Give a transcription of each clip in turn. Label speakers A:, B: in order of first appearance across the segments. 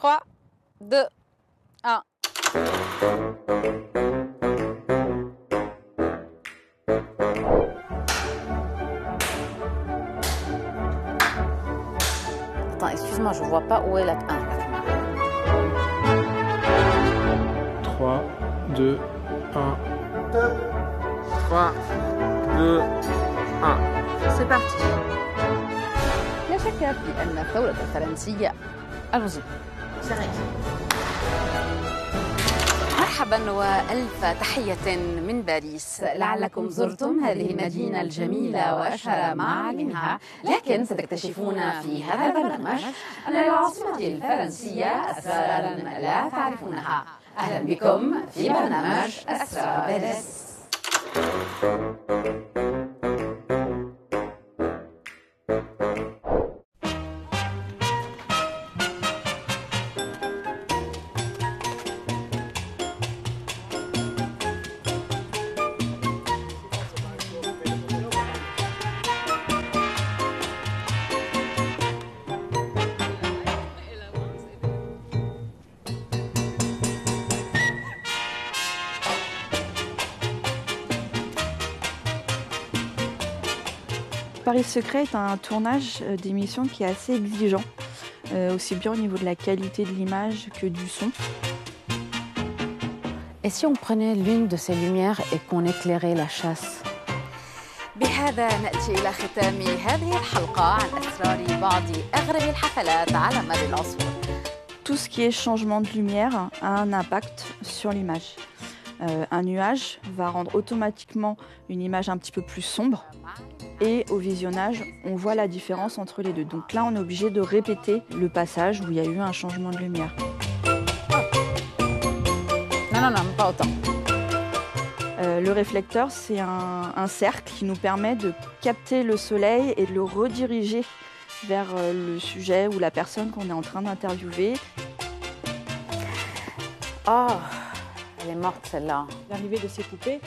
A: 3, 2, 1. Attends, excuse-moi, je vois pas où est la 1.
B: 3, 2, 1.
C: 3, 2, 1.
A: C'est parti. لا شك بأن الثورة الفرنسية الموسيقى مرحبا وألف تحية من باريس. لعلكم زرتم هذه المدينة الجميلة وأشهر معالمها. لكن ستكتشفون في هذا البرنامج أن للعاصمه الفرنسية اسرارا لا تعرفونها. أهلا بكم في برنامج أسرار باريس.
D: Paris Secret est un tournage euh, d'émission qui est assez exigeant, euh, aussi bien au niveau de la qualité de l'image que du son.
A: Et si on prenait l'une de ces lumières et qu'on éclairait la chasse بهذا نأتي إلى ختام هذه الحلقة عن أسرار بعض أغرب الحفلات على مر العصور
D: Tout ce qui est changement de lumière a un impact sur l'image. Euh, un nuage va rendre automatiquement une image un petit peu plus sombre et au visionnage, on voit la différence entre les deux. Donc là, on est obligé de répéter le passage où il y a eu un changement de lumière.
A: Non, non, non, pas autant.
D: Euh, le réflecteur, c'est un, un cercle qui nous permet de capter le soleil et de le rediriger vers euh, le sujet ou la personne qu'on est en train d'interviewer.
A: Oh, elle est morte celle-là.
E: L'arrivée de ces poupées.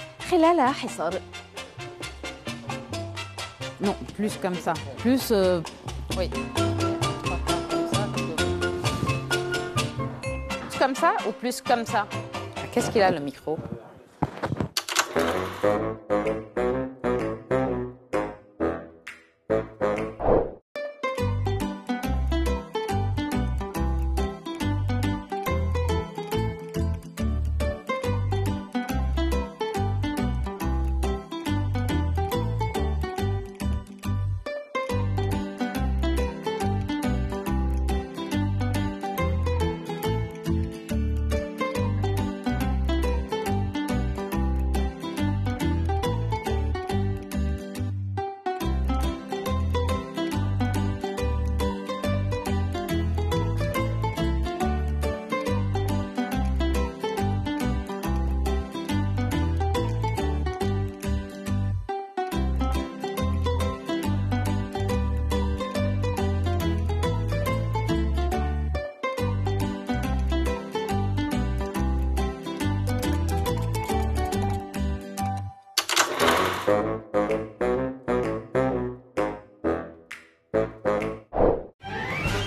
A: Non, plus comme ça. Plus. Euh, oui. Plus comme ça ou plus comme ça? Ah, qu'est-ce qu'il a le micro?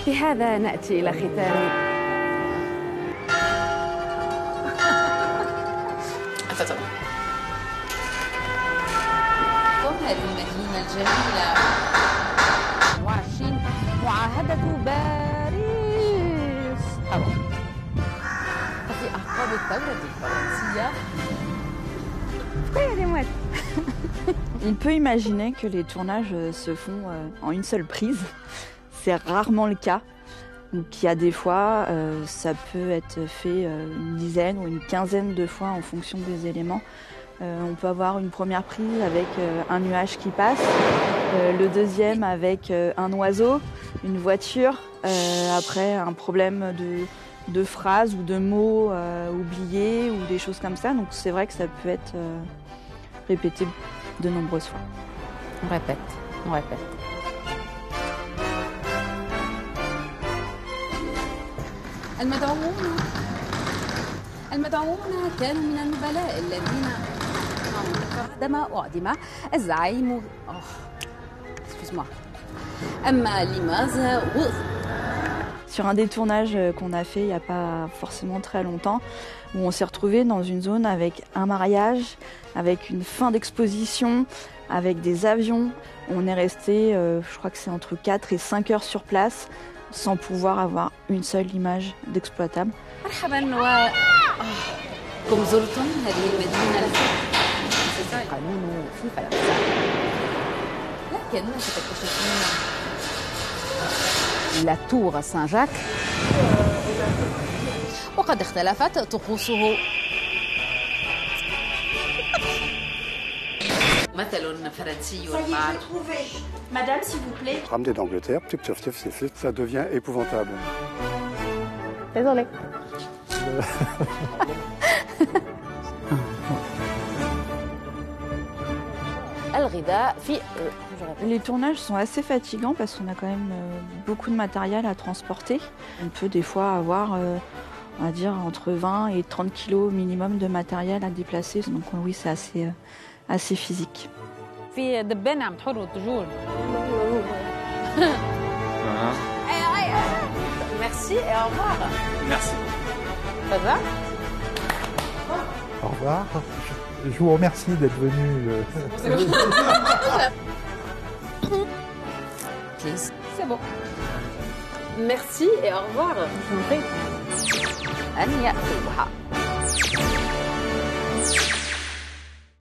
A: بهذا نأتي إلى ختام هذه المدينة الجميلة 20 معاهدة باريس أو ففي أعقاب الثورة الفرنسية
D: On peut imaginer que les tournages euh, se font euh, en une seule prise. C'est rarement le cas. Donc il y a des fois, euh, ça peut être fait euh, une dizaine ou une quinzaine de fois en fonction des éléments. Euh, on peut avoir une première prise avec un nuage qui passe, le deuxième avec un oiseau, une voiture, après un problème de, de phrases ou de mots oubliés ou des choses comme ça. Donc c'est vrai que ça peut être répété de nombreuses fois.
A: On répète, on répète. المدعوون المدعوون كانوا من النبلاء الذين عندما أعدم الزعيم excuse-moi. أما لماذا
D: sur un des tournages euh, qu'on a fait il n'y a pas forcément très longtemps, où on s'est retrouvé dans une zone avec un mariage, avec une fin d'exposition, avec des avions. On est resté, euh, je crois que c'est entre 4 et 5 heures sur place, sans pouvoir avoir une seule image d'exploitable.
A: La tour à Saint-Jacques. مثل فرنسي معروف
D: Madame, s'il vous plaît.
E: Ramené d'Angleterre, tif, tif, tif, tif, tif, ça devient épouvantable.
A: Désolé. الغذاء في
D: Les tournages sont assez fatigants parce qu'on a quand même euh, beaucoup de matériel à transporter. On peut des fois avoir, euh, on va dire, entre 20 et 30 kilos minimum de matériel à déplacer. Donc euh, oui, c'est assez, euh, assez physique.
C: Uh-huh.
A: Merci et au revoir.
C: Merci.
A: Ça va?
F: Au revoir. Je vous remercie d'être venu. Euh.
A: C'est bon. Merci et au revoir. Je vous.